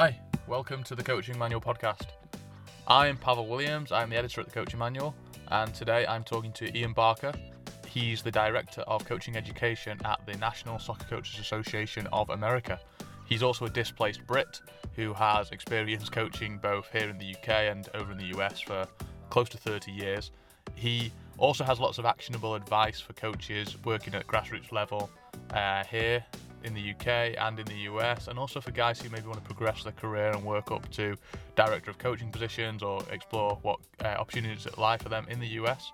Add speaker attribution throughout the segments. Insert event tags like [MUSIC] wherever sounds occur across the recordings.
Speaker 1: Hi, welcome to the Coaching Manual podcast. I am Pavel Williams, I'm the editor at the Coaching Manual, and today I'm talking to Ian Barker. He's the director of coaching education at the National Soccer Coaches Association of America. He's also a displaced Brit who has experience coaching both here in the UK and over in the US for close to 30 years. He also has lots of actionable advice for coaches working at grassroots level uh, here in the UK and in the US, and also for guys who maybe want to progress their career and work up to director of coaching positions or explore what uh, opportunities lie for them in the US.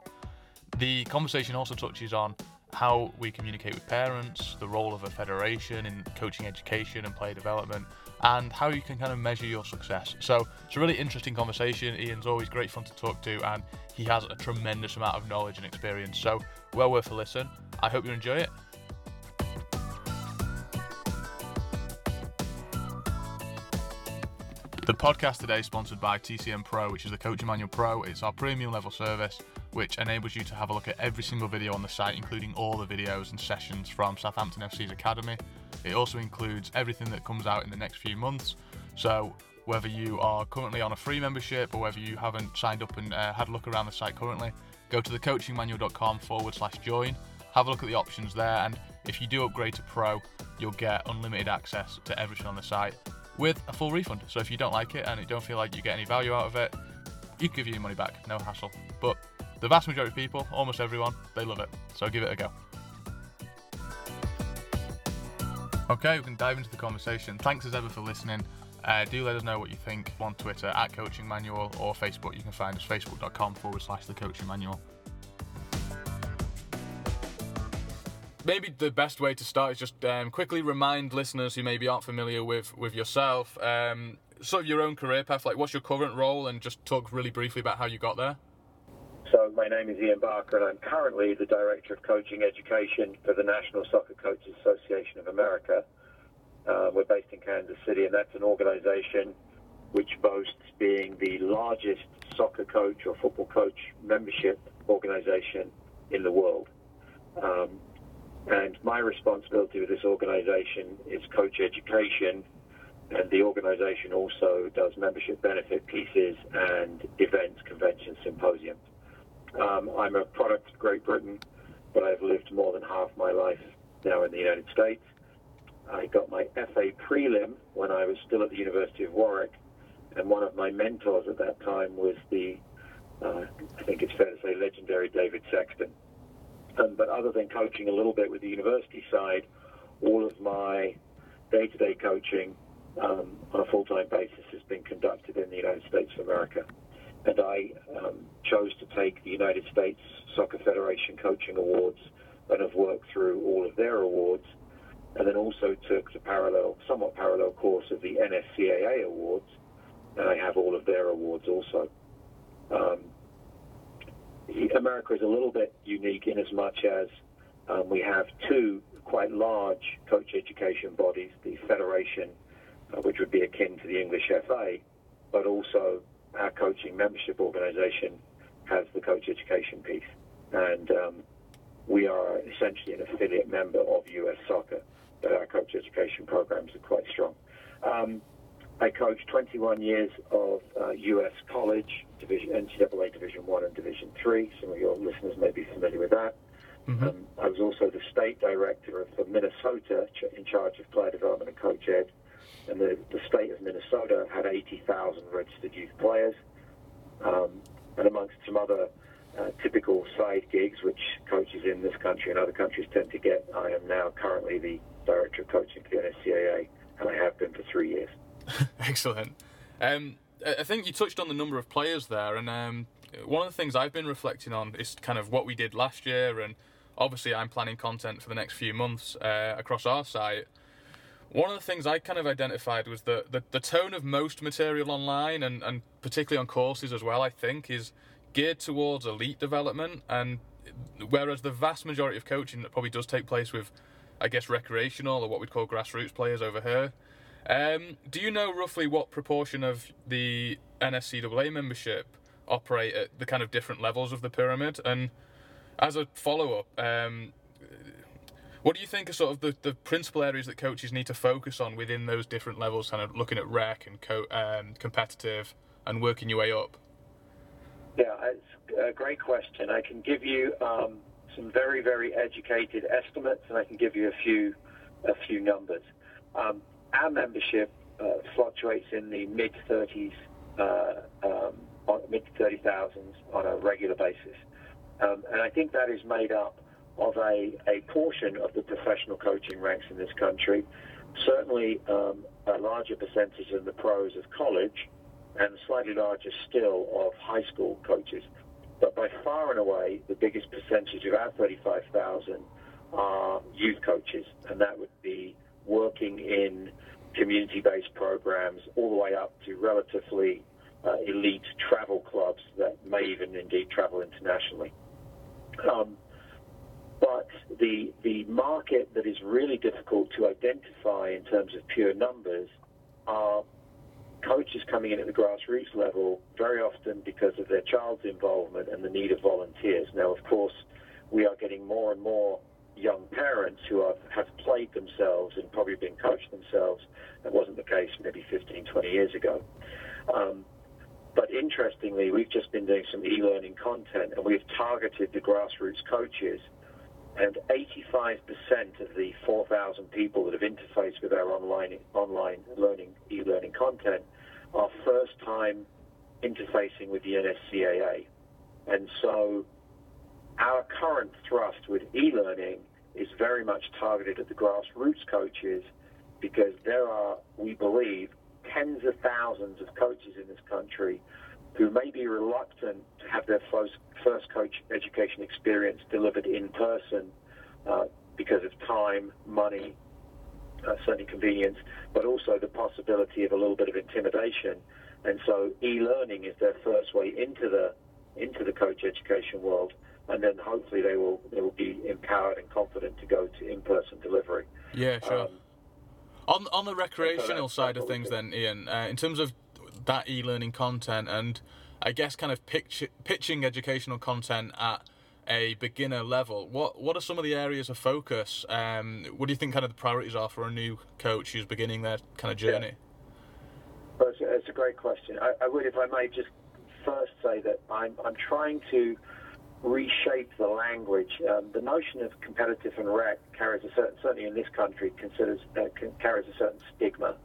Speaker 1: The conversation also touches on how we communicate with parents, the role of a federation in coaching education and player development, and how you can kind of measure your success. So it's a really interesting conversation. Ian's always great fun to talk to, and he has a tremendous amount of knowledge and experience. So well worth a listen. I hope you enjoy it. Podcast today is sponsored by TCM Pro, which is the Coaching Manual Pro. It's our premium level service, which enables you to have a look at every single video on the site, including all the videos and sessions from Southampton FC's academy. It also includes everything that comes out in the next few months. So, whether you are currently on a free membership or whether you haven't signed up and uh, had a look around the site currently, go to thecoachingmanual.com forward slash join, have a look at the options there, and if you do upgrade to Pro, you'll get unlimited access to everything on the site with a full refund. So if you don't like it and you don't feel like you get any value out of it, you give you your money back, no hassle. But the vast majority of people, almost everyone, they love it. So give it a go. Okay, we can dive into the conversation. Thanks as ever for listening. Uh, do let us know what you think on Twitter at Coaching Manual or Facebook. You can find us facebook.com forward slash the Coaching Manual. Maybe the best way to start is just um, quickly remind listeners who maybe aren't familiar with with yourself, um, sort of your own career path. Like, what's your current role, and just talk really briefly about how you got there.
Speaker 2: So, my name is Ian Barker, and I'm currently the director of coaching education for the National Soccer Coaches Association of America. Uh, we're based in Kansas City, and that's an organization which boasts being the largest soccer coach or football coach membership organization in the world. Um, and my responsibility with this organization is coach education, and the organization also does membership benefit pieces and events, conventions, symposiums. Um, I'm a product of Great Britain, but I've lived more than half my life now in the United States. I got my FA prelim when I was still at the University of Warwick, and one of my mentors at that time was the, uh, I think it's fair to say, legendary David Sexton. But other than coaching a little bit with the university side, all of my day-to-day coaching um, on a full-time basis has been conducted in the United States of America. And I um, chose to take the United States Soccer Federation Coaching Awards and have worked through all of their awards, and then also took the parallel, somewhat parallel course of the NSCAA awards, and I have all of their awards also. Um, America is a little bit unique in as much as um, we have two quite large coach education bodies, the Federation, uh, which would be akin to the English FA, but also our coaching membership organization has the coach education piece. And um, we are essentially an affiliate member of US Soccer, but our coach education programs are quite strong. Um, I coached 21 years of uh, U.S. college, division NCAA Division One and Division Three. Some of your listeners may be familiar with that. Mm-hmm. Um, I was also the state director of for Minnesota, in charge of player development and coach ed. And the, the state of Minnesota had 80,000 registered youth players. Um, and amongst some other uh, typical side gigs, which coaches in this country and other countries tend to get, I am now currently the director of coaching for the NSCAA, and I have been for three years. [LAUGHS]
Speaker 1: Excellent. Um, I think you touched on the number of players there, and um, one of the things I've been reflecting on is kind of what we did last year, and obviously I'm planning content for the next few months uh, across our site. One of the things I kind of identified was that the, the tone of most material online, and, and particularly on courses as well, I think, is geared towards elite development, and whereas the vast majority of coaching that probably does take place with, I guess, recreational or what we'd call grassroots players over here um, do you know roughly what proportion of the NSCAA membership operate at the kind of different levels of the pyramid? And as a follow up, um, What do you think are sort of the, the principal areas that coaches need to focus on within those different levels, kind of looking at rec and co- um, competitive and working your way up?
Speaker 2: Yeah, it's a great question. I can give you um, some very, very educated estimates, and I can give you a few, a few numbers. Um, our membership uh, fluctuates in the mid 30s, uh, um, mid 30,000s on a regular basis, um, and I think that is made up of a, a portion of the professional coaching ranks in this country. Certainly, um, a larger percentage in the pros of college, and slightly larger still of high school coaches. But by far and away, the biggest percentage of our 35,000 are youth coaches, and that would be working in community-based programs all the way up to relatively uh, elite travel clubs that may even indeed travel internationally. Um, but the the market that is really difficult to identify in terms of pure numbers are coaches coming in at the grassroots level very often because of their child's involvement and the need of volunteers. Now, of course, we are getting more and more young parents who have, have played themselves and probably been coached themselves. That wasn't the case maybe 15, 20 years ago. Um, but interestingly, we've just been doing some e-learning content and we've targeted the grassroots coaches and 85% of the 4,000 people that have interfaced with our online online learning e-learning content are first time interfacing with the NSCAA. And so our current thrust with e-learning is very much targeted at the grassroots coaches because there are, we believe, tens of thousands of coaches in this country who may be reluctant to have their first, coach education experience delivered in person uh, because of time, money, uh, certainly convenience, but also the possibility of a little bit of intimidation. And so e-learning is their first way into the into the coach education world, and then hopefully they will they will be empowered and confident to go to in-person delivery.
Speaker 1: Yeah, sure. Um, on on the recreational so side of things, then Ian, uh, in terms of that e-learning content and I guess kind of pitch, pitching educational content at a beginner level, what what are some of the areas of focus? Um, what do you think kind of the priorities are for a new coach who's beginning their kind of journey?
Speaker 2: Yeah. Well, it's, a, it's, a, great question. I, I, would, if I may, just first say that I'm I'm trying to reshape the language. Um, the notion of competitive and rec carries a certain, certainly in this country, considers uh, carries a certain stigma.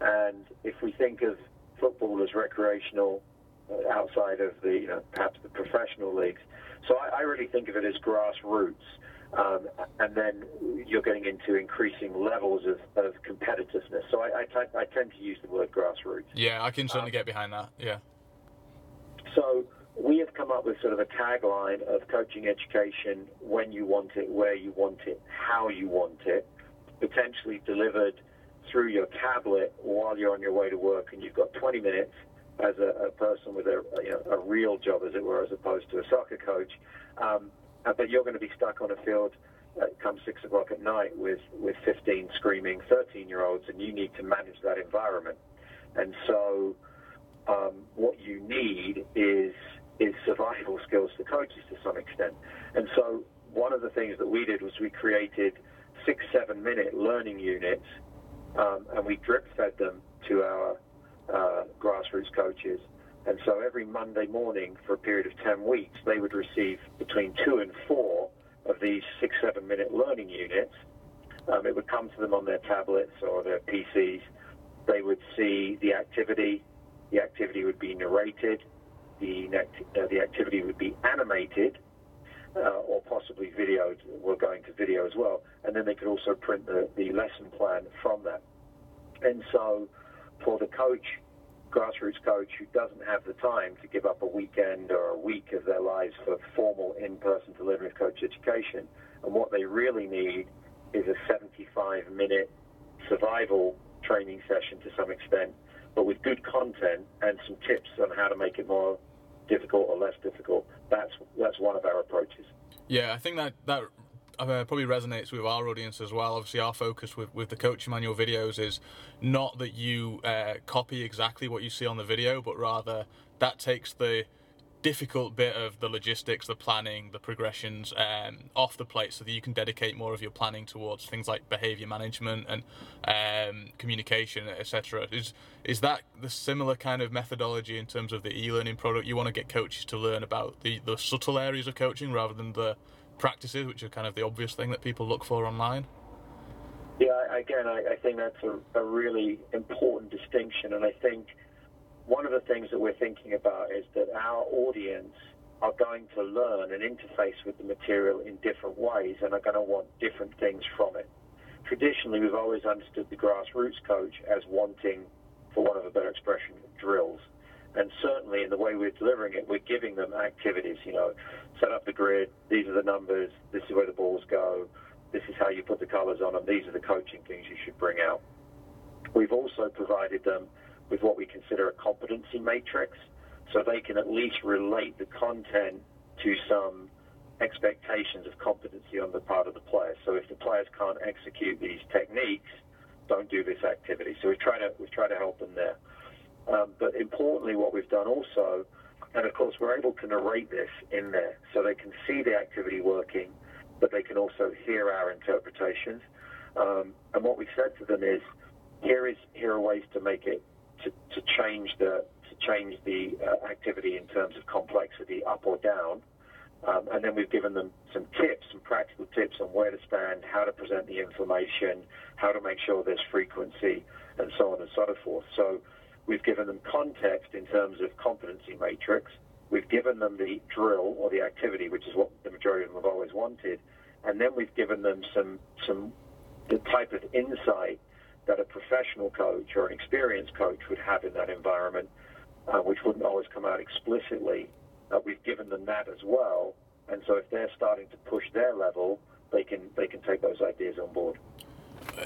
Speaker 2: And if we think of football as recreational uh, outside of the, you know, perhaps the professional leagues, so I, I really think of it as grassroots. Um, and then you're getting into increasing levels of, of competitiveness. So I, I, t- I tend to use the word grassroots.
Speaker 1: Yeah, I can certainly um, get behind that. Yeah.
Speaker 2: So we have come up with sort of a tagline of coaching education when you want it, where you want it, how you want it, potentially delivered through your tablet while you're on your way to work and you've got 20 minutes as a, a person with a, you know, a real job, as it were, as opposed to a soccer coach. Um, uh, but you're going to be stuck on a field uh, come six o'clock at night with, with 15 screaming 13 year olds, and you need to manage that environment. And so, um, what you need is is survival skills for coaches to some extent. And so, one of the things that we did was we created six, seven minute learning units, um, and we drip fed them to our uh, grassroots coaches. And so every Monday morning for a period of 10 weeks, they would receive between two and four of these six, seven minute learning units. Um, it would come to them on their tablets or their PCs. They would see the activity. The activity would be narrated. The, uh, the activity would be animated uh, or possibly videoed. We're going to video as well. And then they could also print the, the lesson plan from that. And so for the coach, grassroots coach who doesn't have the time to give up a weekend or a week of their lives for formal in-person delivery of coach education, and what they really need is a 75-minute survival training session to some extent, but with good content and some tips on how to make it more difficult or less difficult. That's that's one of our approaches.
Speaker 1: Yeah, I think that that uh, probably resonates with our audience as well. Obviously, our focus with, with the coaching manual videos is not that you uh, copy exactly what you see on the video, but rather that takes the difficult bit of the logistics, the planning, the progressions um, off the plate, so that you can dedicate more of your planning towards things like behaviour management and um, communication, etc. Is is that the similar kind of methodology in terms of the e-learning product? You want to get coaches to learn about the the subtle areas of coaching rather than the practices, which are kind of the obvious thing that people look for online.
Speaker 2: Yeah, again, I, I think that's a, a really important distinction, and I think one of the things that we're thinking about is that our audience are going to learn and interface with the material in different ways and are going to want different things from it. Traditionally, we've always understood the grassroots coach as wanting, for want of a better expression, drills. And certainly in the way we're delivering it, we're giving them activities, you know, set up the grid, these are the numbers, this is where the balls go, this is how you put the colors on them, these are the coaching things you should bring out. We've also provided them with what we consider a competency matrix, so they can at least relate the content to some expectations of competency on the part of the players. So if the players can't execute these techniques, don't do this activity. So we try to we try to help them there. Um, but importantly, what we've done also, and of course we're able to narrate this in there, so they can see the activity working, but they can also hear our interpretations. Um, and what we said to them is, here is here are ways to make it to, to change the to change the uh, activity in terms of complexity up or down. Um, and then we've given them some tips, some practical tips on where to stand, how to present the information, how to make sure there's frequency, and so on and so forth. So we've given them context in terms of competency matrix. We've given them the drill or the activity, which is what the majority of them have always wanted, and then we've given them some some the type of insight that a professional coach or an experienced coach would have in that environment, uh, which wouldn't always come out explicitly. Uh, we've given them that as well, and so if they're starting to push their level, they can they can take those ideas on board.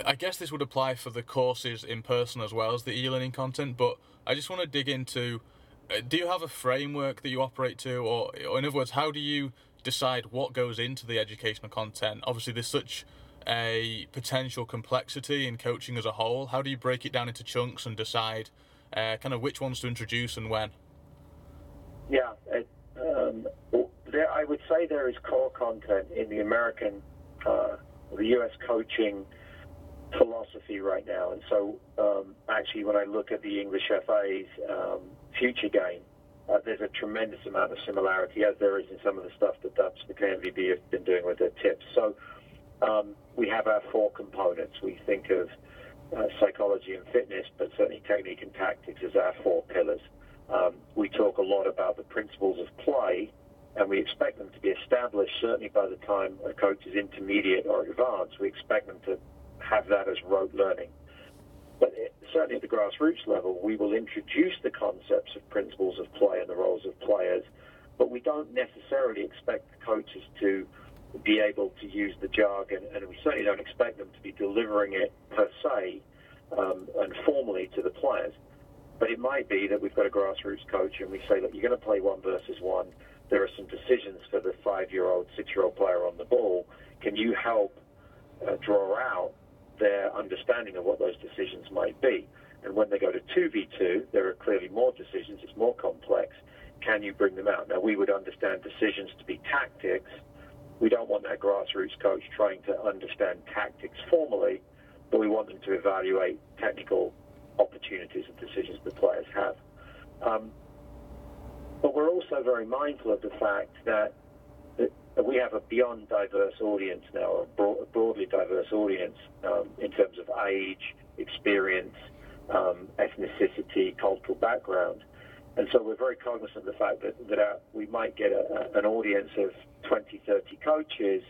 Speaker 1: I guess this would apply for the courses in person as well as the e-learning content, but I just want to dig into. Uh, do you have a framework that you operate to, or, or in other words, how do you decide what goes into the educational content? Obviously, there's such a potential complexity in coaching as a whole? How do you break it down into chunks and decide uh, kind of which ones to introduce and when?
Speaker 2: Yeah, it, um, there, I would say there is core content in the American, uh, the U.S. coaching philosophy right now. And so, um, actually, when I look at the English FA's um, future game, uh, there's a tremendous amount of similarity, as there is in some of the stuff that the KNVB, have been doing with their tips. So, um, we have our four components. We think of uh, psychology and fitness, but certainly technique and tactics as our four pillars. Um, we talk a lot about the principles of play, and we expect them to be established certainly by the time a coach is intermediate or advanced. We expect them to have that as rote learning. But it, certainly at the grassroots level, we will introduce the concepts of principles of play and the roles of players, but we don't necessarily expect the coaches to be able to use the jargon, and we certainly don't expect them to be delivering it per se um, and formally to the players. But it might be that we've got a grassroots coach and we say, look, you're going to play one versus one. There are some decisions for the five-year-old, six-year-old player on the ball. Can you help uh, draw out their understanding of what those decisions might be? And when they go to 2v2, there are clearly more decisions. It's more complex. Can you bring them out? Now, we would understand decisions to be tactics we don't want that grassroots coach trying to understand tactics formally, but we want them to evaluate technical opportunities and decisions the players have. Um, but we're also very mindful of the fact that, that we have a beyond diverse audience now, a, broad, a broadly diverse audience um, in terms of age, experience, um, ethnicity, cultural background. And so we're very cognizant of the fact that, that our, we might get a, a, an audience of 20, 30 coaches,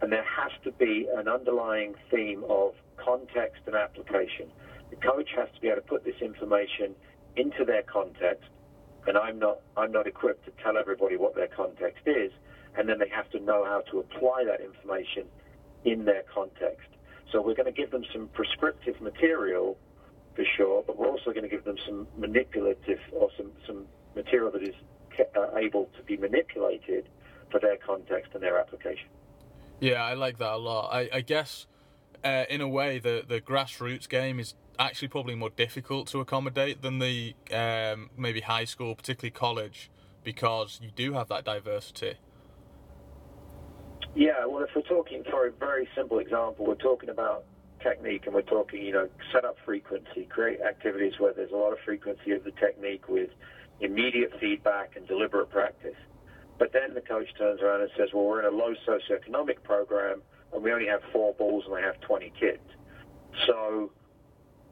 Speaker 2: and there has to be an underlying theme of context and application. The coach has to be able to put this information into their context, and I'm not, I'm not equipped to tell everybody what their context is, and then they have to know how to apply that information in their context. So we're going to give them some prescriptive material for sure, but we're also going to give them some manipulative or some, some material that is uh, able to be manipulated for their context and their application.
Speaker 1: Yeah, I like that a lot. I, I guess, uh, in a way, the, the grassroots game is actually probably more difficult to accommodate than the um, maybe high school, particularly college because you do have that diversity?
Speaker 2: Yeah, well, if we're talking for a very simple example, we're talking about technique and we're talking, you know, set up frequency, create activities where there's a lot of frequency of the technique with immediate feedback and deliberate practice. But then the coach turns around and says, well, we're in a low socioeconomic program and we only have four balls and I have 20 kids. So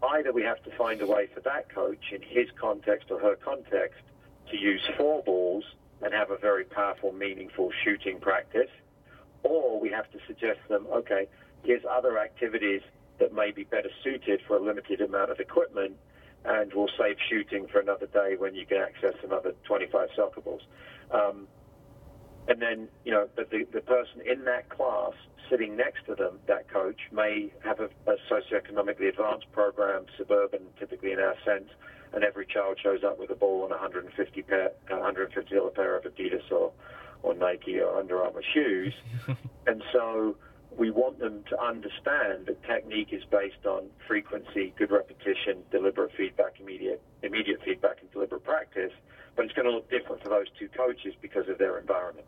Speaker 2: either we have to find a way for that coach in his context or her context to use four balls and have a very powerful, meaningful shooting practice, or we have to suggest to them, okay, here's other activities that may be better suited for a limited amount of equipment, and we'll save shooting for another day when you can access another 25 soccer balls. Um, and then, you know, but the, the person in that class sitting next to them, that coach, may have a, a socioeconomically advanced program, suburban, typically in our sense, and every child shows up with a ball and 150 pair, 150 dollar pair of Adidas or, or Nike or Under Armour shoes. [LAUGHS] and so we want them to understand that technique is based on frequency, good repetition, deliberate feedback, immediate immediate feedback, and deliberate practice. But it's going to look different for those two coaches because of their environment.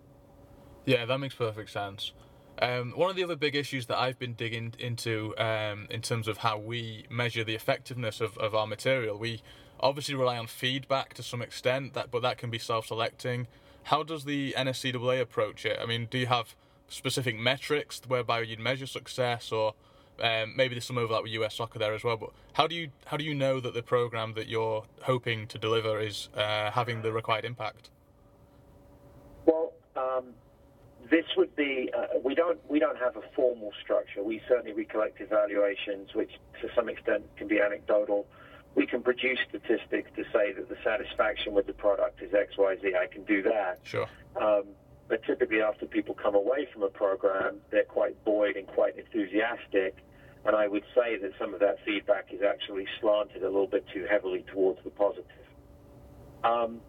Speaker 1: Yeah, that makes perfect sense. Um, one of the other big issues that I've been digging into um, in terms of how we measure the effectiveness of, of our material, we obviously rely on feedback to some extent, that but that can be self-selecting. How does the NSCAA approach it? I mean, do you have specific metrics whereby you'd measure success, or um, maybe there's some overlap with US soccer there as well? But how do you how do you know that the program that you're hoping to deliver is uh, having the required impact?
Speaker 2: Well. Um this would be uh, we don't we don't have a formal structure. We certainly we collect evaluations, which to some extent can be anecdotal. We can produce statistics to say that the satisfaction with the product is X Y Z. I can do that.
Speaker 1: Sure.
Speaker 2: Um, but typically, after people come away from a program, they're quite buoyed and quite enthusiastic. And I would say that some of that feedback is actually slanted a little bit too heavily towards the positive. Um,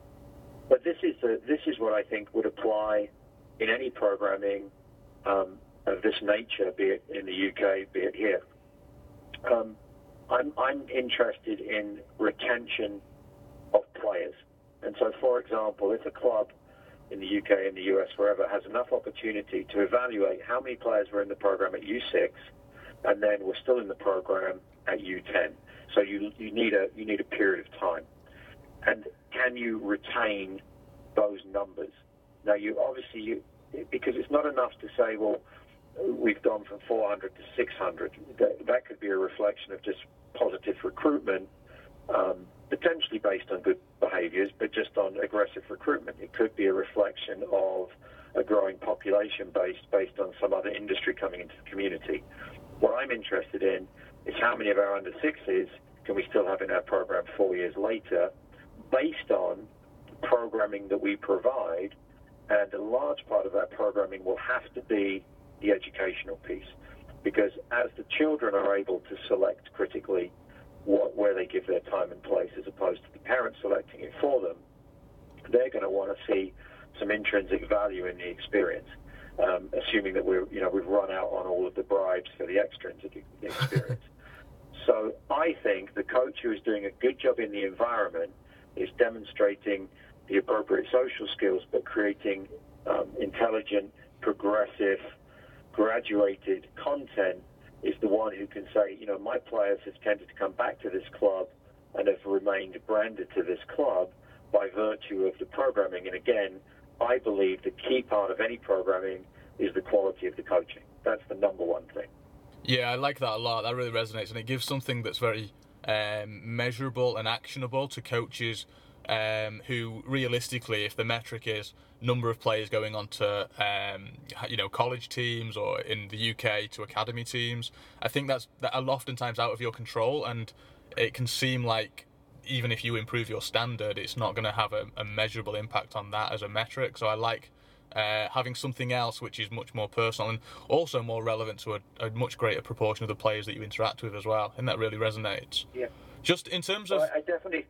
Speaker 2: but this is the, this is what I think would apply in any programming um, of this nature, be it in the UK, be it here. Um, I'm, I'm interested in retention of players. And so, for example, if a club in the UK, in the US, wherever, has enough opportunity to evaluate how many players were in the program at U6 and then were still in the program at U10. So you, you, need a, you need a period of time. And can you retain those numbers? Now, you obviously, you, because it's not enough to say, well, we've gone from 400 to 600. That, that could be a reflection of just positive recruitment, um, potentially based on good behaviors, but just on aggressive recruitment. It could be a reflection of a growing population base based on some other industry coming into the community. What I'm interested in is how many of our under sixes can we still have in our program four years later based on programming that we provide and a large part of that programming will have to be the educational piece. Because as the children are able to select critically what, where they give their time and place as opposed to the parents selecting it for them, they're going to want to see some intrinsic value in the experience. Um, assuming that we're, you know, we've run out on all of the bribes for the extrinsic experience. [LAUGHS] so I think the coach who is doing a good job in the environment is demonstrating the appropriate social skills, but creating um, intelligent, progressive, graduated content is the one who can say, you know, my players have tended to come back to this club and have remained branded to this club by virtue of the programming. And again, I believe the key part of any programming is the quality of the coaching. That's the number one thing.
Speaker 1: Yeah, I like that a lot. That really resonates, and it gives something that's very um, measurable and actionable to coaches um, who realistically, if the metric is number of players going on to um, you know college teams or in the UK to academy teams, I think that's that are oftentimes out of your control, and it can seem like even if you improve your standard, it's not going to have a, a, measurable impact on that as a metric. So I like. Uh, having something else which is much more personal and also more relevant to a, a, much greater proportion of the players that you interact with as well, and that really resonates.
Speaker 2: Yeah.
Speaker 1: Just in terms of,
Speaker 2: I definitely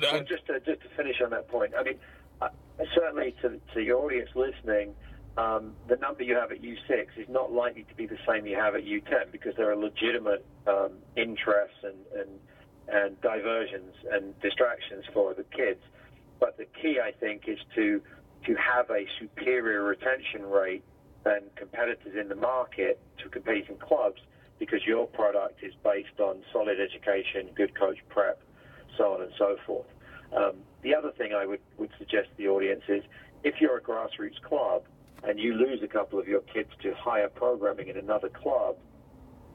Speaker 2: so just to just to finish on that point, I mean, uh, certainly to to your audience listening, um, the number you have at U6 is not likely to be the same you have at U10 because there are legitimate um, interests and, and and diversions and distractions for the kids. But the key, I think, is to to have a superior retention rate than competitors in the market to compete in clubs because your product is based on solid education, good coach prep, so on and so forth. Um, the other thing I would, would suggest to the audience is if you're a grassroots club and you lose a couple of your kids to higher programming in another club,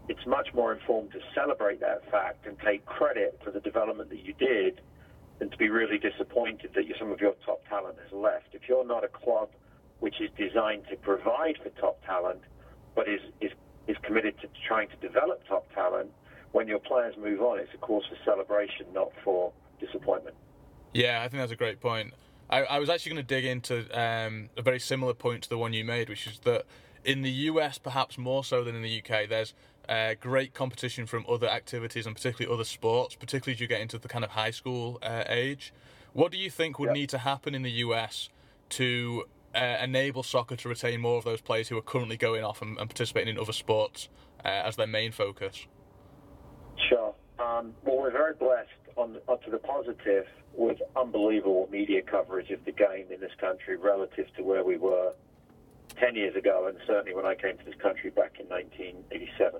Speaker 2: it's much more informed to celebrate that fact and take credit for the development that you did than to be really disappointed that some of your top talent has left. If you're not a club which is designed to provide for top talent, but is, is, is committed to trying to develop top talent, when your players move on, it's a cause for celebration, not for disappointment.
Speaker 1: Yeah, I think that's a great point. I, I was actually going to dig into um, a very similar point to the one you made, which is that in the US, perhaps more so than in the UK, there's uh, great competition from other activities and particularly other sports, particularly as you get into the kind of high school uh, age. What do you think would yep. need to happen in the US to uh, enable soccer to retain more of those players who are currently going off and, and participating in other sports uh, as their main focus?
Speaker 2: Um, well, we're very blessed on, on to the positive with unbelievable media coverage of the game in this country relative to where we were 10 years ago, and certainly when I came to this country back in 1987.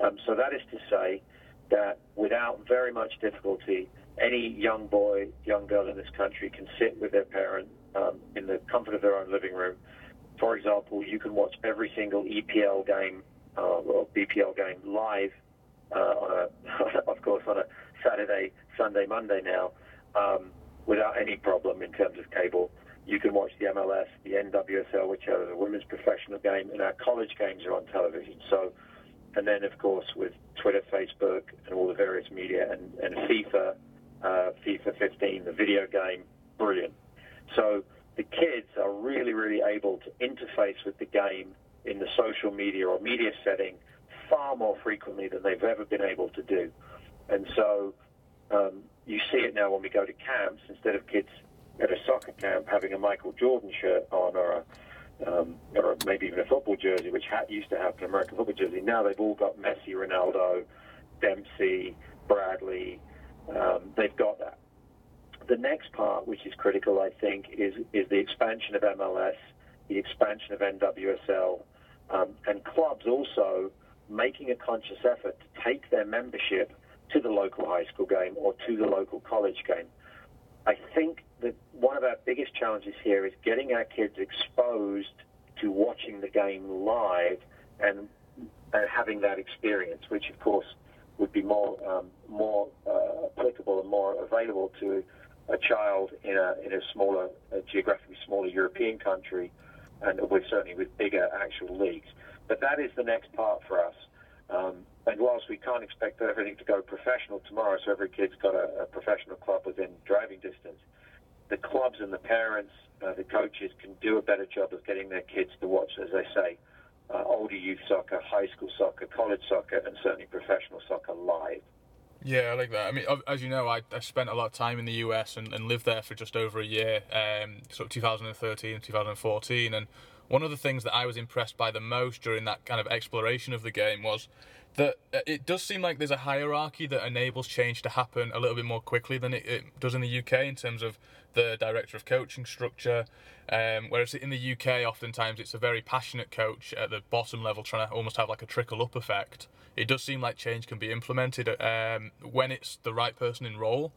Speaker 2: Um, so that is to say that without very much difficulty, any young boy, young girl in this country can sit with their parent um, in the comfort of their own living room. For example, you can watch every single EPL game uh, or BPL game live on a, [LAUGHS] of course, on a Saturday, Sunday, Monday now, um, without any problem in terms of cable. You can watch the MLS, the NWSL, whichever the women's professional game, and our college games are on television. So, and then of course with Twitter, Facebook, and all the various media, and, and FIFA, uh, FIFA 15, the video game, brilliant. So the kids are really, really able to interface with the game in the social media or media setting far more frequently than they've ever been able to do. And so um, you see it now when we go to camps, instead of kids at a soccer camp having a Michael Jordan shirt on or a um, or maybe even a football jersey, which ha- used to have an American football jersey. Now they've all got Messi, Ronaldo, Dempsey, Bradley. Um, they've got that. The next part, which is critical, I think, is is the expansion of MLS, the expansion of NWSL, um, and clubs also making a conscious effort to take their membership to the local high school game or to the local college game. I think that one of our biggest challenges here is getting our kids exposed to watching the game live and, and having that experience, which of course would be more um, more uh, applicable and more available to a child in a in a smaller, a geographically smaller European country, and with certainly with bigger actual leagues. But that is the next part for us. Um, and whilst we can't expect everything to go professional tomorrow, so every kid's got a, a professional club within driving distance, the clubs and the parents, uh, the coaches can do a better job of getting their kids to watch, as they say, uh, older youth soccer, high school soccer, college soccer, and certainly professional soccer live.
Speaker 1: Yeah, I like that. I mean, as you know, I, I spent a lot of time in the US and, and lived there for just over a year, um, sort of 2013, 2014. And one of the things that I was impressed by the most during that kind of exploration of the game was that uh, it does seem like there's a hierarchy that enables change to happen a little bit more quickly than it, it does in the UK in terms of the director of coaching structure. Um, whereas in the UK, oftentimes it's a very passionate coach at the bottom level trying to almost have like a trickle up effect. It does seem like change can be implemented um, when it's the right person in role.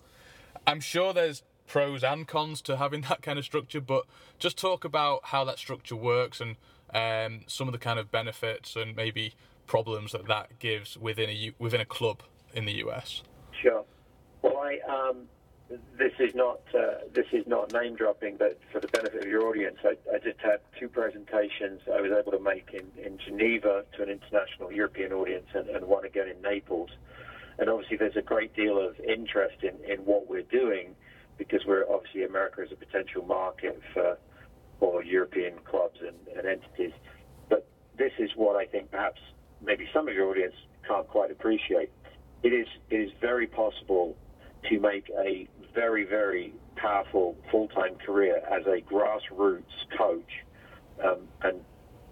Speaker 1: I'm sure there's pros and cons to having [LAUGHS] that kind of structure, but just talk about how that structure works and um, some of the kind of benefits and maybe problems that that gives within a within a club in the US.
Speaker 2: Sure. Well, I um, this is not uh, this is not name dropping, but for the benefit of your audience, I, I, just had two presentations I was able to make in, in Geneva to an international European audience, and, and one again in Naples. And obviously, there's a great deal of interest in, in what we're doing because we're obviously America is a potential market for for European clubs and, and entities. But this is what I think perhaps maybe some of your audience can't quite appreciate. It is it is very possible to make a very very powerful full time career as a grassroots coach, um, and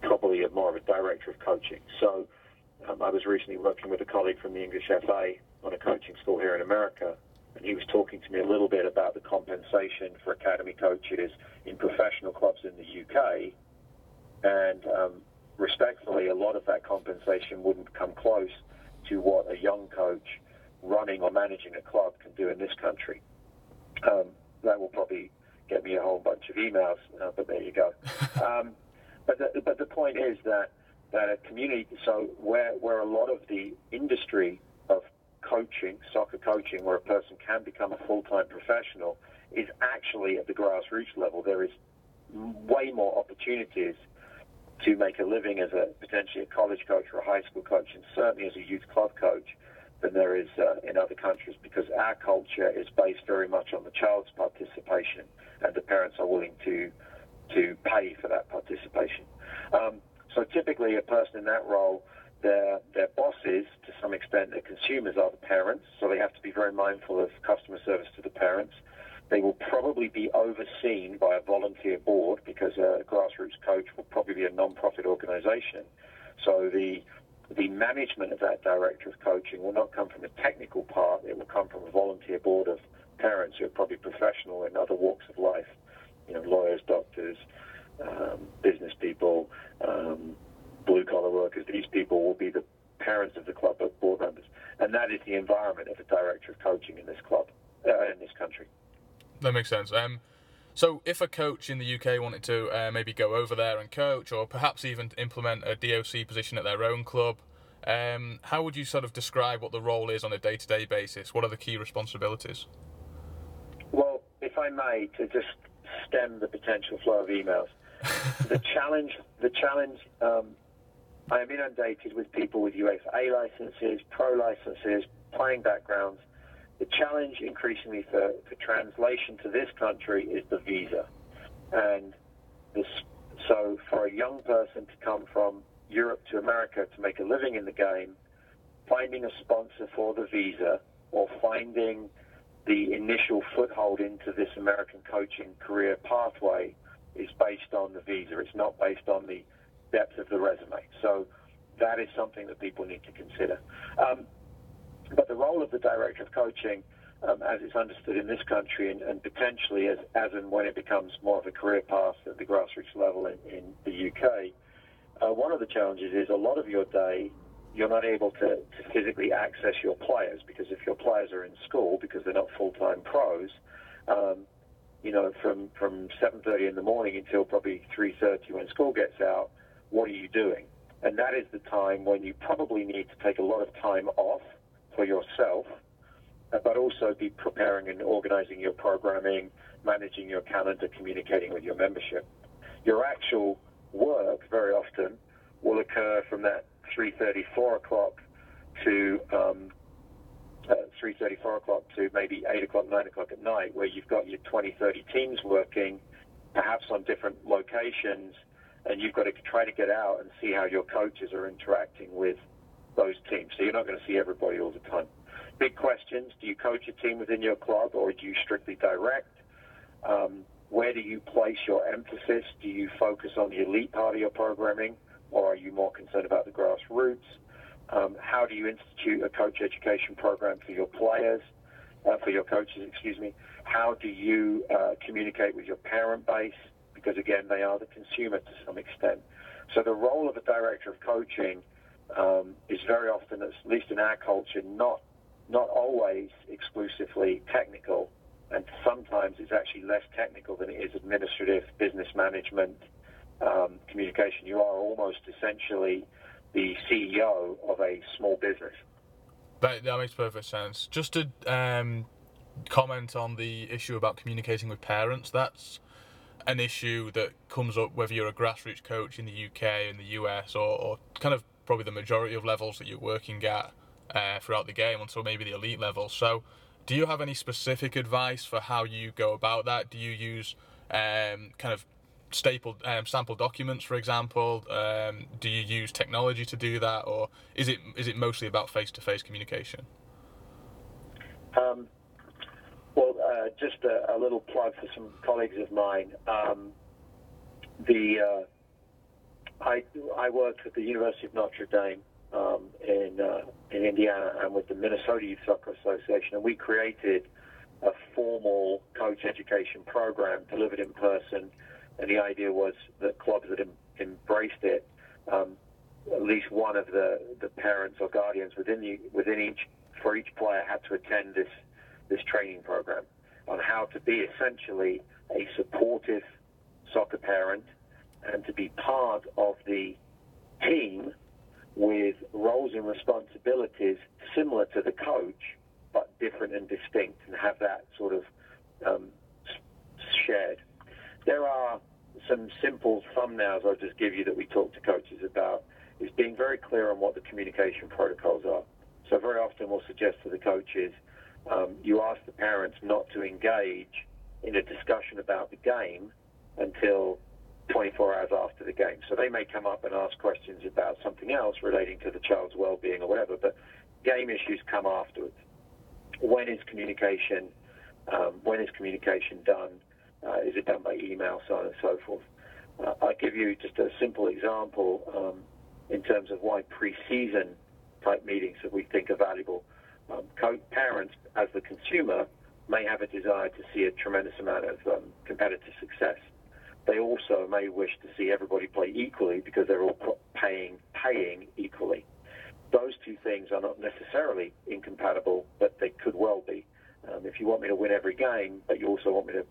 Speaker 2: probably a more of a director of coaching. So, um, I was recently working with a colleague from the English FA on a coaching school here in America, and he was talking to me a little bit about the compensation for academy coaches in professional clubs in the UK. And um, respectfully, a lot of that compensation wouldn't come close to what a young coach running or managing a club can do in this country. Um, that will probably get me a whole bunch of emails, uh, but there you go. [LAUGHS] um, but the, but the point is that that a community, so where where a lot of the industry of coaching, soccer coaching, where a person can become a full time professional, is actually at the grassroots level. There is way more opportunities to make a living as a potentially a college coach or a high school coach, and certainly as a youth club coach than there is uh, in other countries because our culture is based very much on the child's participation and the parents are willing to to pay for that participation. Um, so typically a person in that role, their, their bosses, to some extent, their consumers are the parents, so they have to be very mindful of customer service to the parents. They will probably be overseen by a volunteer board because a grassroots coach will probably be a non-profit organization. So the the management of that director of coaching will not come from a technical part, it will come from a volunteer board of parents who are probably professional in other walks of life, you know, lawyers, doctors, um, business people, um, blue collar workers. These people will be the parents of the club board members, and that is the environment of a director of coaching in this club, uh, in this country.
Speaker 1: That makes sense. Um, so, if a coach in the UK wanted to uh, maybe go over there and coach, or perhaps even implement a DOC position at their own club, um, how would you sort of describe what the role is on a day-to-day basis? What are the key responsibilities?
Speaker 2: Well, if I may, to just stem the potential flow of emails, [LAUGHS] the challenge, the challenge. Um, I am inundated with people with UEFA licenses, pro licenses, playing backgrounds. The challenge increasingly for, for translation to this country is the visa. And this, so for a young person to come from Europe to America to make a living in the game, finding a sponsor for the visa or finding the initial foothold into this American coaching career pathway is based on the visa. It's not based on the depth of the resume. So that is something that people need to consider. Um, but the role of the director of coaching, um, as it's understood in this country and, and, potentially as, as and when it becomes more of a career path at the grassroots level in, in the UK, uh, one of the challenges is a lot of your day you're not able to, to physically access your players because if your players are in school because they're not full-time pros, um, you know, from, from 7.30 in the morning until probably 3.30 when school gets out, what are you doing? And that is the time when you probably need to take a lot of time off for yourself, uh, but also be preparing and organizing your programming, managing your calendar, communicating with your membership. Your actual work very often will occur from that 3.30, 4 o'clock to um, uh, 3.30, 4 o'clock to maybe 8 o'clock, 9 o'clock at night, where you've got your 20, 30 teams working, perhaps on different locations, and you've got to try to get out and see how your coaches are interacting with those teams. So you're not going to see everybody all the time. Big questions. Do you coach a team within your club or do you strictly direct? Um, where do you place your emphasis? Do you focus on the elite part of your programming or are you more concerned about the grassroots? Um, how do you institute a coach education program for your players, uh, for your coaches, excuse me? How do you uh, communicate with your parent base? Because again, they are the consumer to some extent. So the role of a director of coaching um, is very often, at least in our culture, not not always exclusively technical, and sometimes it's actually less technical than it is administrative, business management, um, communication. You are almost essentially the CEO of a small business.
Speaker 1: That, that makes perfect sense. Just to um, comment on the issue about communicating with parents, that's an issue that comes up whether you're a grassroots coach in the UK, in the US, or, or kind of probably the majority of levels that you're working at uh, throughout the game until maybe the elite level. So, do you have any specific advice for how you go about that? Do you use um, kind of stapled um, sample documents, for example? Um, do you use technology to do that, or is it is it mostly about face-to-face communication?
Speaker 2: Um, uh, just a, a, little plug for some colleagues of mine. Um, the uh, I I worked at the University of Notre Dame um, in uh, in Indiana and with the Minnesota Youth Soccer Association, and we created a formal coach education program delivered in person, and the idea was that clubs that em- embraced it, um, at least one of the, the parents or guardians within the, within each for each player had to attend this this training program on how to be essentially a supportive soccer parent and to be part of the team with roles and responsibilities similar to the coach, but different and distinct, and have that sort of um, shared. There are some simple thumbnails I'll just give you that we talk to coaches about is being very clear on what the communication protocols are. So very often we'll suggest to the coaches, um, you ask the parents not to engage in a discussion about the game until 24 hours after the game. So they may come up and ask questions about something else relating to the child's well-being or whatever, but game issues come afterwards. When is communication? Um, when is communication done? Uh, is it done by email, so on and so forth? Uh, I'll give you just a simple example um, in terms of why pre-season type meetings that we think are valuable. Um, parents, as the consumer, may have a desire to see a tremendous amount of um, competitive success. They also may wish to see everybody play equally because they're all paying paying equally. Those two things are not necessarily incompatible, but they could well be. Um, if you want me to win every game, but you also want me to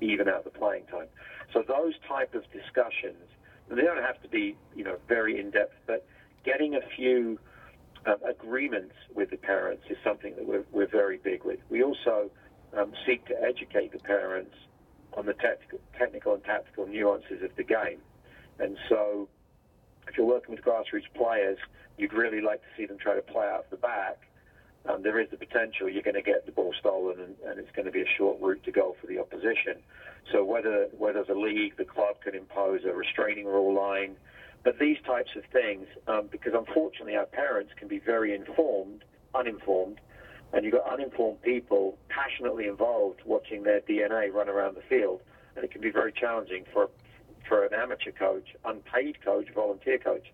Speaker 2: even out the playing time. So those type of discussions, they don't have to be, you know, very in depth, but getting a few um, agreements with the parents is something that we're, we're very big with. We also um, seek to educate the parents on the technical, technical and tactical nuances of the game. And so, if you're working with grassroots players, you'd really like to see them try to play out the back. Um, there is the potential you're going to get the ball stolen, and, and it's going to be a short route to goal for the opposition. So whether whether the league, the club can impose a restraining rule line, but these types of things, um, because unfortunately our parents can be very informed, uninformed, and you've got uninformed people passionately involved watching their DNA run around the field, and it can be very challenging for for an amateur coach, unpaid coach, volunteer coach,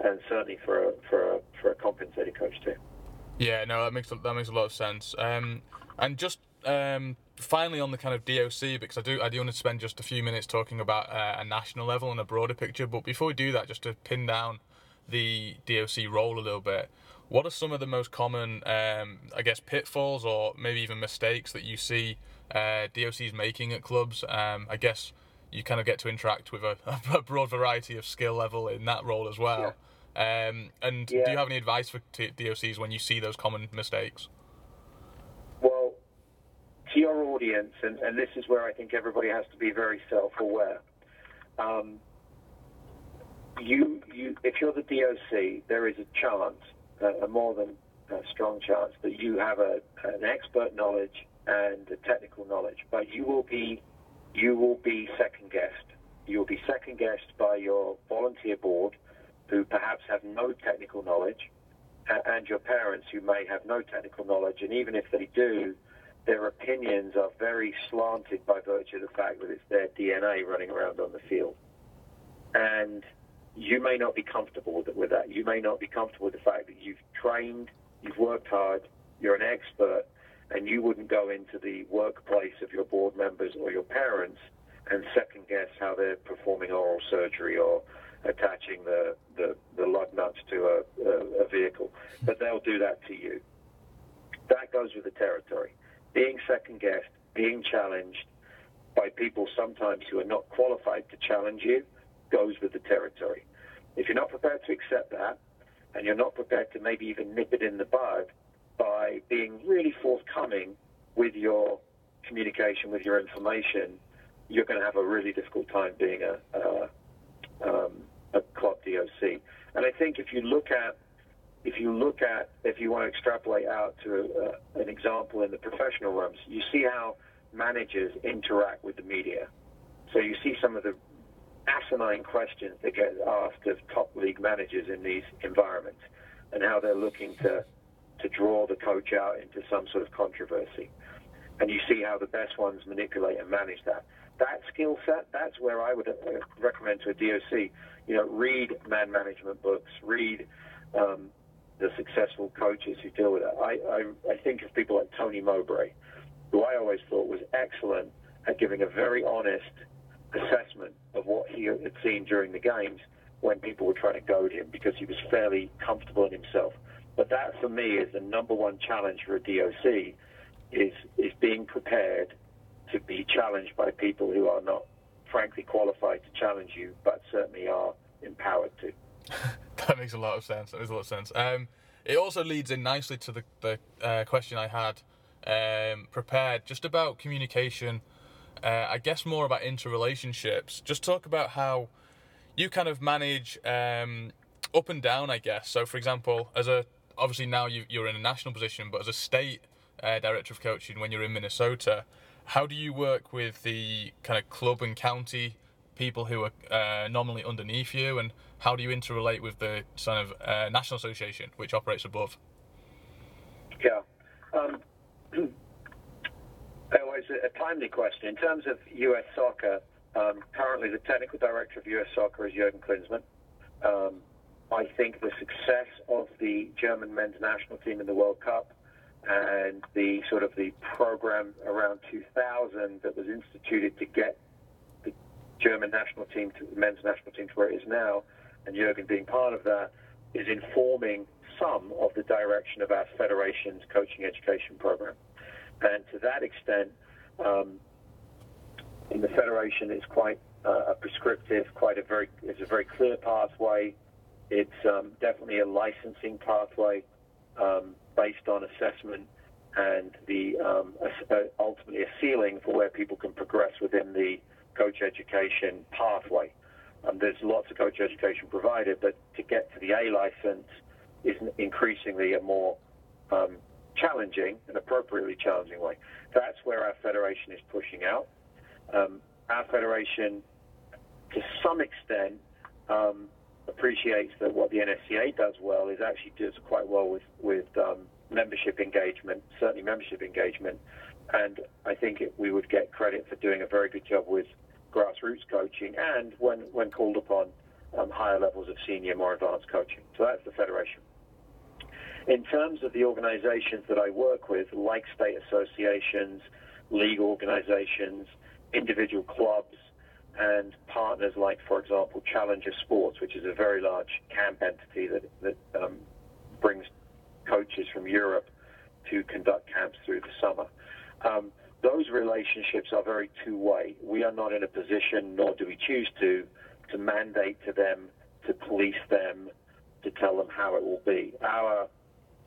Speaker 2: and certainly for a, for a, for a compensated coach too.
Speaker 1: Yeah, no, that makes that makes a lot of sense. Um, and just um, finally on the kind of DOC because I do I do want to spend just a few minutes talking about uh, a national level and a broader picture. But before we do that, just to pin down the DOC role a little bit, what are some of the most common, um, I guess, pitfalls or maybe even mistakes that you see uh, DOCs making at clubs? Um, I guess you kind of get to interact with a, [LAUGHS] a, broad variety of skill level in that role as well. Yeah. Um, and yeah. do you have any advice for t- DOCs when you see those common mistakes?
Speaker 2: Your audience, and, and this is where I think everybody has to be very self-aware. Um, you, you, if you're the DOC, there is a chance, uh, a more than a strong chance, that you have a, an expert knowledge and a technical knowledge, but you will be, you will be second guessed. You will be second guessed by your volunteer board, who perhaps have no technical knowledge, and your parents who may have no technical knowledge, and even if they do, their opinions are very slanted by virtue of the fact that it's their DNA running around on the field. And you may not be comfortable with that. You may not be comfortable with the fact that you've trained, you've worked hard, you're an expert, and you wouldn't go into the workplace of your board members or your parents and second guess how they're performing oral surgery or attaching the, the, the lug nuts to a, a, a vehicle. But they'll do that to you. That goes with the territory being second guessed, being challenged by people sometimes who are not qualified to challenge you goes with the territory. If you're not prepared to accept that, and you're not prepared to maybe even nip it in the bud by being really forthcoming with your communication, with your information, you're going to have a really difficult time being a, a, um, a club DOC. And I think if you look at if you look at, if you want to extrapolate out to uh, an example in the professional realms, you see how managers interact with the media. So you see some of the asinine questions that get asked of top league managers in these environments and how they're looking to, to draw the coach out into some sort of controversy. And you see how the best ones manipulate and manage that. That skill set, that's where I would uh, recommend to a DOC, you know, read man management books, read the successful coaches who deal with it. I, I, I think of people like Tony Mowbray. who I always thought was excellent at giving a very honest assessment of what he had seen during the games when people were trying to goad him because he was fairly comfortable in himself. But that, for me, is the number one challenge for a DOC is is being prepared to be challenged by people who are not, frankly, qualified to challenge you, but certainly are empowered to. [LAUGHS]
Speaker 1: that makes a lot of sense. That makes a lot of sense. Um, it also leads in nicely to the, the uh, question I had um, prepared just about communication. Uh, I guess more about interrelationships. Just talk about how you kind of manage um, up and down, I guess. So, for example, as a obviously now you, you're in a national position, but as a state uh, director of coaching when you're in Minnesota, how do you work with the kind of club and county people who are uh, nominally underneath you, and how do you interrelate with the sort of uh, national association which operates above?
Speaker 2: Yeah. Um, [CLEARS THROAT] always a timely question. In terms of U.S. soccer, um, currently the technical director of U.S. soccer is Jurgen Klinsmann. Um, I think the success of the German men's national team in the World Cup and the sort of the program around 2000 that was instituted to get the German national team to the men's national team to where it is now, and Jurgen being part of that, is informing some of the direction of our federation's coaching education program. And to that extent, um, in the federation, it's quite uh, prescriptive, quite a very, it's a very clear pathway. It's um, definitely a licensing pathway um, based on assessment and the um, a, ultimately a ceiling for where people can progress within the coach education pathway. Um, there's lots of coach education provided, but to get to the A license is increasingly a more um, challenging and appropriately challenging way. That's where our federation is pushing out. Um, our federation, to some extent, um, appreciates that what the NSCAA does well is actually does quite well with with um, membership engagement, certainly membership engagement, and I think it, we would get credit for doing a very good job with grassroots coaching and when when called upon, um, higher levels of senior, more advanced coaching. So that's the federation. In terms of the organizations that I work with, like state associations, league organizations, individual clubs, and partners like, for example, Challenger Sports, which is a very large camp entity that, that um, brings coaches from Europe to conduct camps through the summer. Um, those relationships are very two-way. We are not in a position, nor do we choose to, to mandate to them, to police them, to tell them how it will be. Our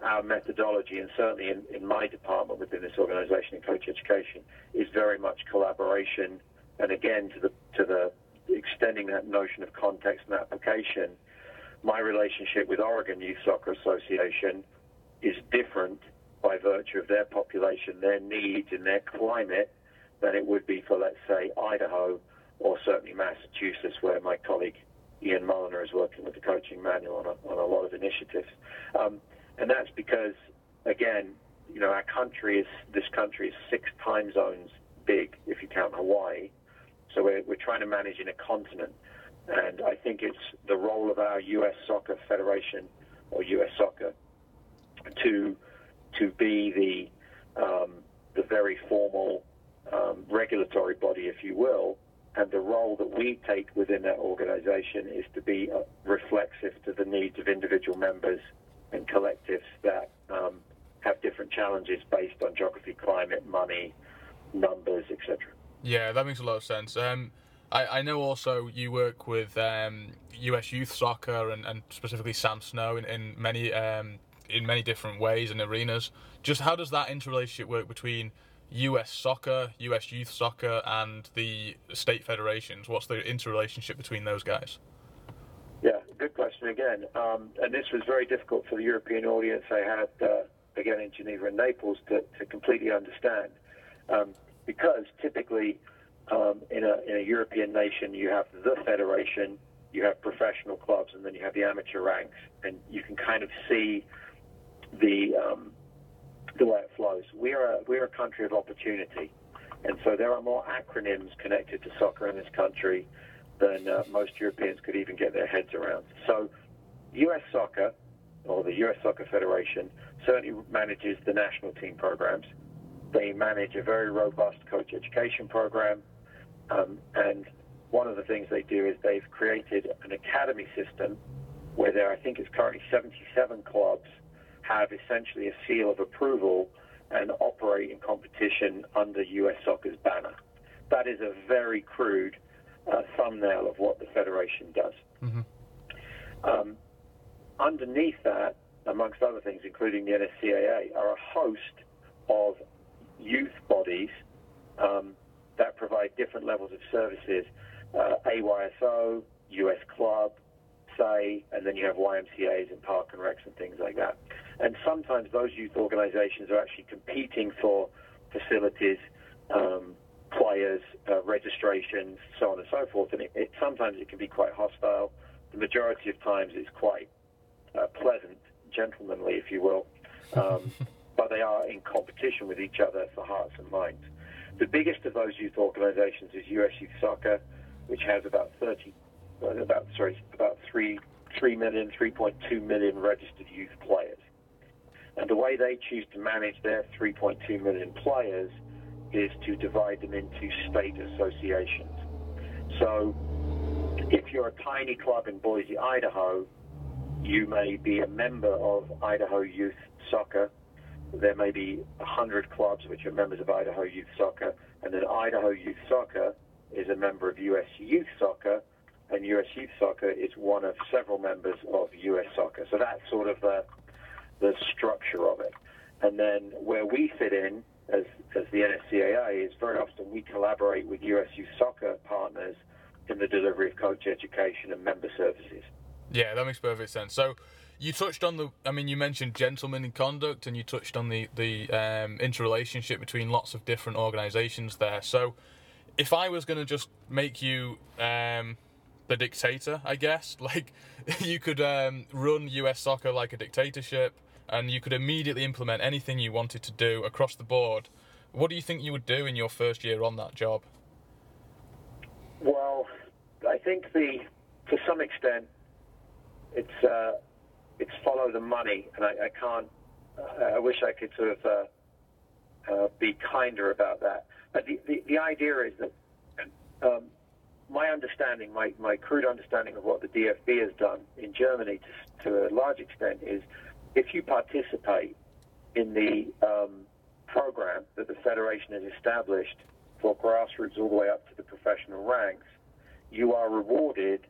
Speaker 2: our methodology, and certainly in, in my department within this organization in coach education, is very much collaboration. And again, to the to the extending that notion of context and application, my relationship with Oregon Youth Soccer Association is different by virtue of their population, their needs, and their climate than it would be for, let's say, Idaho or certainly Massachusetts, where my colleague Ian Mulliner is working with the coaching manual on a, on a lot of initiatives. Um, and that's because, again, you know, our country is this country is six time zones big if you count Hawaii. So we're, we're trying to manage in a continent, and I think it's the role of our U.S. Soccer Federation or U.S. Soccer to to be the um, the very formal um, regulatory body, if you will, and the role that we take within that organization is to be uh, reflexive to the needs of individual members and collectives that um, have different challenges based on geography, climate, money, numbers, etc.
Speaker 1: Yeah, that makes a lot of sense. Um, I, I know also you work with um, US Youth Soccer and, and specifically Sam Snow in, in many um, in many different ways and arenas. Just how does that interrelationship work between US Soccer, US Youth Soccer, and the state federations? What's the interrelationship between those guys?
Speaker 2: Yeah, good question again. Um, and this was very difficult for the European audience I had, uh, again, in Geneva and Naples to, to completely understand. Um, because typically um, in, a, in a European nation, you have the federation, you have professional clubs, and then you have the amateur ranks. And you can kind of see the, um, the way it flows. We are, a, we are a country of opportunity. And so there are more acronyms connected to soccer in this country than uh, most Europeans could even get their heads around. So, U.S. Soccer, or the U.S. Soccer Federation, certainly manages the national team programs. They manage a very robust coach education program. Um, and one of the things they do is they've created an academy system where there, I think it's currently 77 clubs have essentially a seal of approval and operate in competition under US Soccer's banner. That is a very crude uh, thumbnail of what the federation does. Mm-hmm. Um, underneath that, amongst other things, including the NSCAA, are a host of youth bodies um, that provide different levels of services. Uh, AYSO, US Club, SAY, and then you have YMCAs and Park and Recs and things like that. And sometimes those youth organizations are actually competing for facilities, um, players, uh, registrations, so on and so forth. And it, it, sometimes it can be quite hostile. The majority of times it's quite uh, pleasant, gentlemanly, if you will. Um, [LAUGHS] but they are in competition with each other for hearts and minds. The biggest of those youth organizations is US Youth Soccer, which has about 30, uh, about sorry, about three, three million, 3.2 million registered youth players. And the way they choose to manage their 3.2 million players is to divide them into state associations. So if you're a tiny club in Boise, Idaho, you may be a member of Idaho Youth Soccer. There may be 100 clubs which are members of Idaho Youth Soccer, and then Idaho Youth Soccer is a member of US Youth Soccer, and US Youth Soccer is one of several members of US Soccer. So that's sort of the, the structure of it. And then where we fit in as, as the NSCAA is very often we collaborate with US Youth Soccer partners in the delivery of coach education and member services.
Speaker 1: Yeah, that makes perfect sense. So you touched on the, I mean, you mentioned gentleman conduct and you touched on the, the um, interrelationship between lots of different organizations there. So if I was going to just make you um, the dictator, I guess, [LAUGHS] like you could um, run US soccer like a dictatorship and you could immediately implement anything you wanted to do across the board. What do you think you would do in your first year on that job?
Speaker 2: Well, I think the to some extent it's uh, it's follow the money, and I, I can't. I wish I could sort of uh, uh, be kinder about that. But the, the, the idea is that um, my understanding, my, my crude understanding of what the DFB has done in Germany to, to a large extent is if you participate in the um, program that the federation has established for grassroots all the way up to the professional ranks, you are rewarded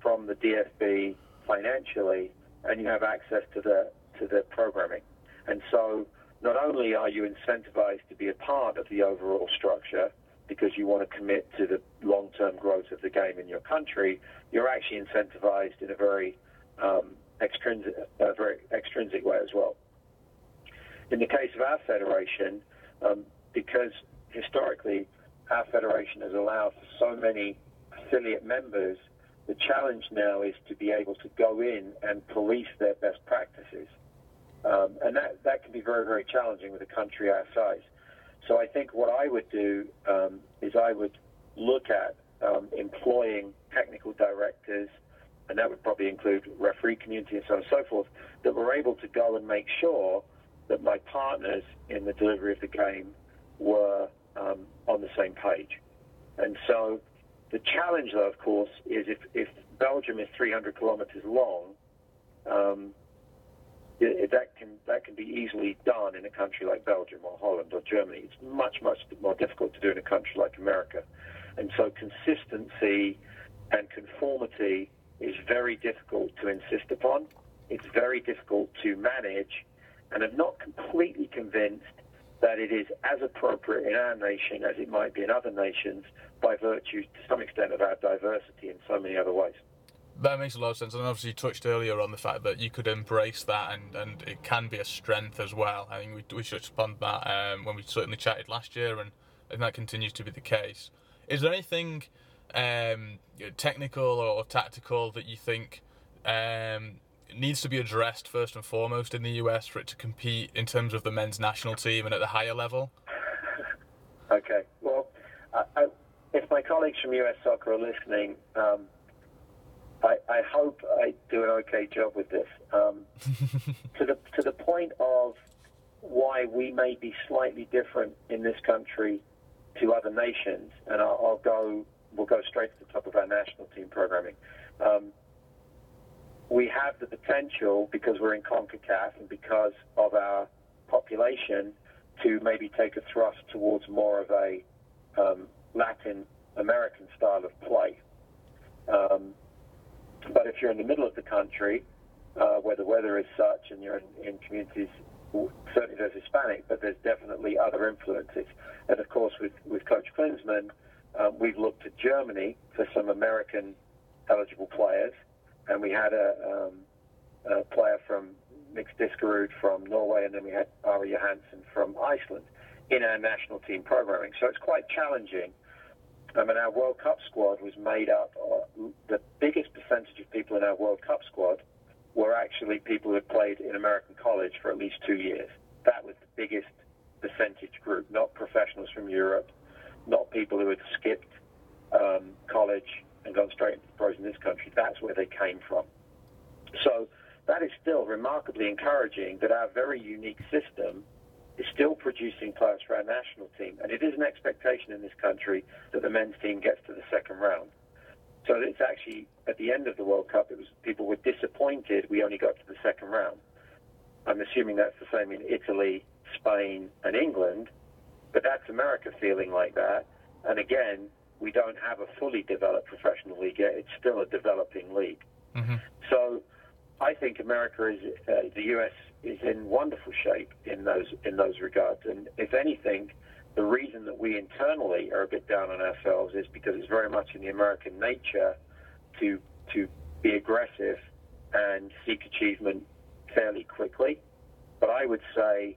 Speaker 2: from the DFB financially, and you have access to the to the programming. And so, not only are you incentivized to be a part of the overall structure because you want to commit to the long-term growth of the game in your country, you're actually incentivized in a very um, extrinsic, a very extrinsic way as well. In the case of our federation, um, because historically our federation has allowed for so many affiliate members, the challenge now is to be able to go in and police their best practices. Um, and that, that can be very, very challenging with a country our size. So I think what I would do um, is I would look at um, employing technical directors and that would probably include referee community and so on and so forth, that we're able to go and make sure that my partners in the delivery of the game were um, on the same page. And so the challenge, though, of course, is if, if Belgium is 300 kilometers long, um, it, that can that can be easily done in a country like Belgium or Holland or Germany. It's much much more difficult to do in a country like America, and so consistency and conformity is very difficult to insist upon. It's very difficult to manage, and I'm not completely convinced that it is as appropriate in our nation as it might be in other nations by virtue, to some extent, of our diversity in so many other ways.
Speaker 1: That makes a lot of sense, and obviously you touched earlier on the fact that you could embrace that, and, and it can be a strength as well. I think we, we touched upon that um, when we certainly chatted last year, and, and that continues to be the case. Is there anything um, technical or tactical that you think um, needs to be addressed first and foremost in the US for it to compete in terms of the men's national team and at the higher level?
Speaker 2: Okay. Well, I, I, if my colleagues from US Soccer are listening, um, I, I, hope I do an okay job with this. Um, [LAUGHS] to the to the point of why we may be slightly different in this country to other nations, and I'll, I'll go. We'll go straight to the top of our national team programming. Um, we have the potential because we're in CONCACAF and because of our population to maybe take a thrust towards more of a um, Latin American style of play. Um, but if you're in the middle of the country, uh, where the weather is such, and you're in, in communities, certainly there's Hispanic, but there's definitely other influences. And of course, with, with Coach Klinsmann, um, we've looked at Germany for some American eligible players, and we had a, um, a player from Mix Diskerud from Norway, and then we had Ari Johansen from Iceland in our national team programming. So it's quite challenging. I mean, our World Cup squad was made up of the biggest percentage of people in our World Cup squad were actually people who had played in American college for at least two years. That was the biggest percentage group, not professionals from Europe, not people who had skipped um, college and gone straight into the pros in this country. That's where they came from. So that is still remarkably encouraging that our very unique system is still producing players for our national team. And it is an expectation in this country that the men's team gets to the second round. So it's actually at the end of the World Cup, it was people were disappointed we only got to the second round. I'm assuming that's the same in Italy, Spain, and England, but that's America feeling like that. And again, we don't have a fully developed professional league yet. It's still a developing league. Mm-hmm. So I think America is uh, the U.S. is in wonderful shape in those in those regards. And if anything, the reason that we internally are a bit down on ourselves is because it's very much in the American nature to to be aggressive and seek achievement fairly quickly. But I would say,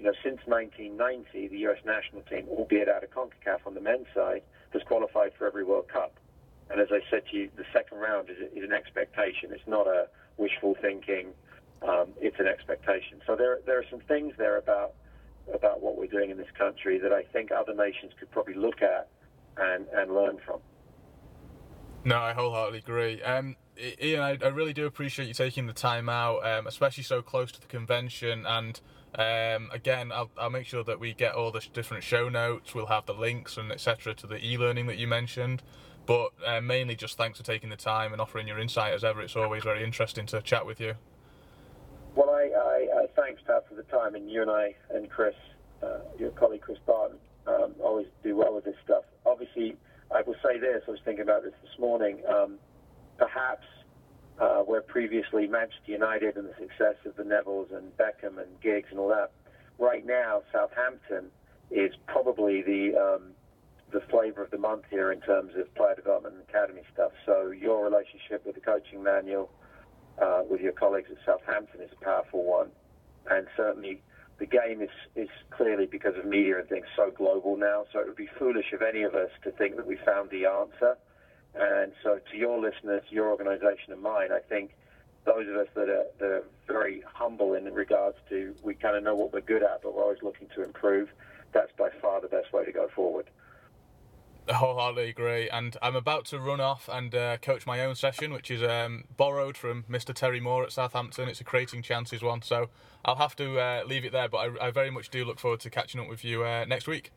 Speaker 2: you know, since 1990, the U.S. national team, albeit out of CONCACAF on the men's side, has qualified for every World Cup. And as I said to you, the second round is, is an expectation. It's not a wishful thinking. Um, it's an expectation. So there, there are some things there about about what we're doing in this country that I think other nations could probably look at and, and learn from.
Speaker 1: No, I wholeheartedly agree. Um, Ian, I, I, really do appreciate you taking the time out, um, especially so close to the convention. And um, again, I'll, I'll, make sure that we get all the different show notes. We'll have the links and etc. to the e-learning that you mentioned. But uh, mainly just thanks for taking the time and offering your insight as ever. It's always very interesting to chat with you.
Speaker 2: Well, I, I, I thanks Pat for the time, and you and I and Chris, uh, your colleague Chris Barton, um, always do well with this stuff. Obviously, I will say this. I was thinking about this this morning. Um, perhaps uh, where previously Manchester United and the success of the Nevilles and Beckham and Giggs and all that, right now Southampton is probably the um, the flavour of the month here in terms of player development and academy stuff. So your relationship with the coaching manual, uh, with your colleagues at Southampton is a powerful one, and certainly the game is, is clearly because of media and things so global now. So it would be foolish of any of us to think that we found the answer. And so to your listeners, your organisation and mine, I think those of us that are, that are very humble in regards to we kind of know what we're good at, but we're always looking to improve. That's by far the best way to go forward.
Speaker 1: Wholeheartedly agree, and I'm about to run off and uh, coach my own session, which is um, borrowed from Mr. Terry Moore at Southampton. It's a creating chances one, so I'll have to uh, leave it there. But I, I, very much do look forward to catching up with you uh, next week.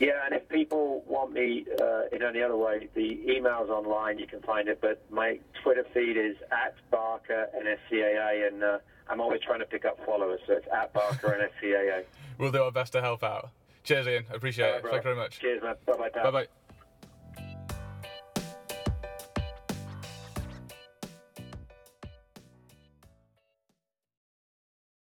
Speaker 2: Yeah, and if people want me uh, in any other way, the email's online. You can find it, but my Twitter feed is at Barker NSCAA, and uh, I'm always trying to pick up followers, so it's at Barker and NSCAA. [LAUGHS]
Speaker 1: we'll do our best to help out. Cheers, Ian. Appreciate right, it. Bro. Thank you very much.
Speaker 2: Cheers, man. Bye bye.
Speaker 1: Bye bye.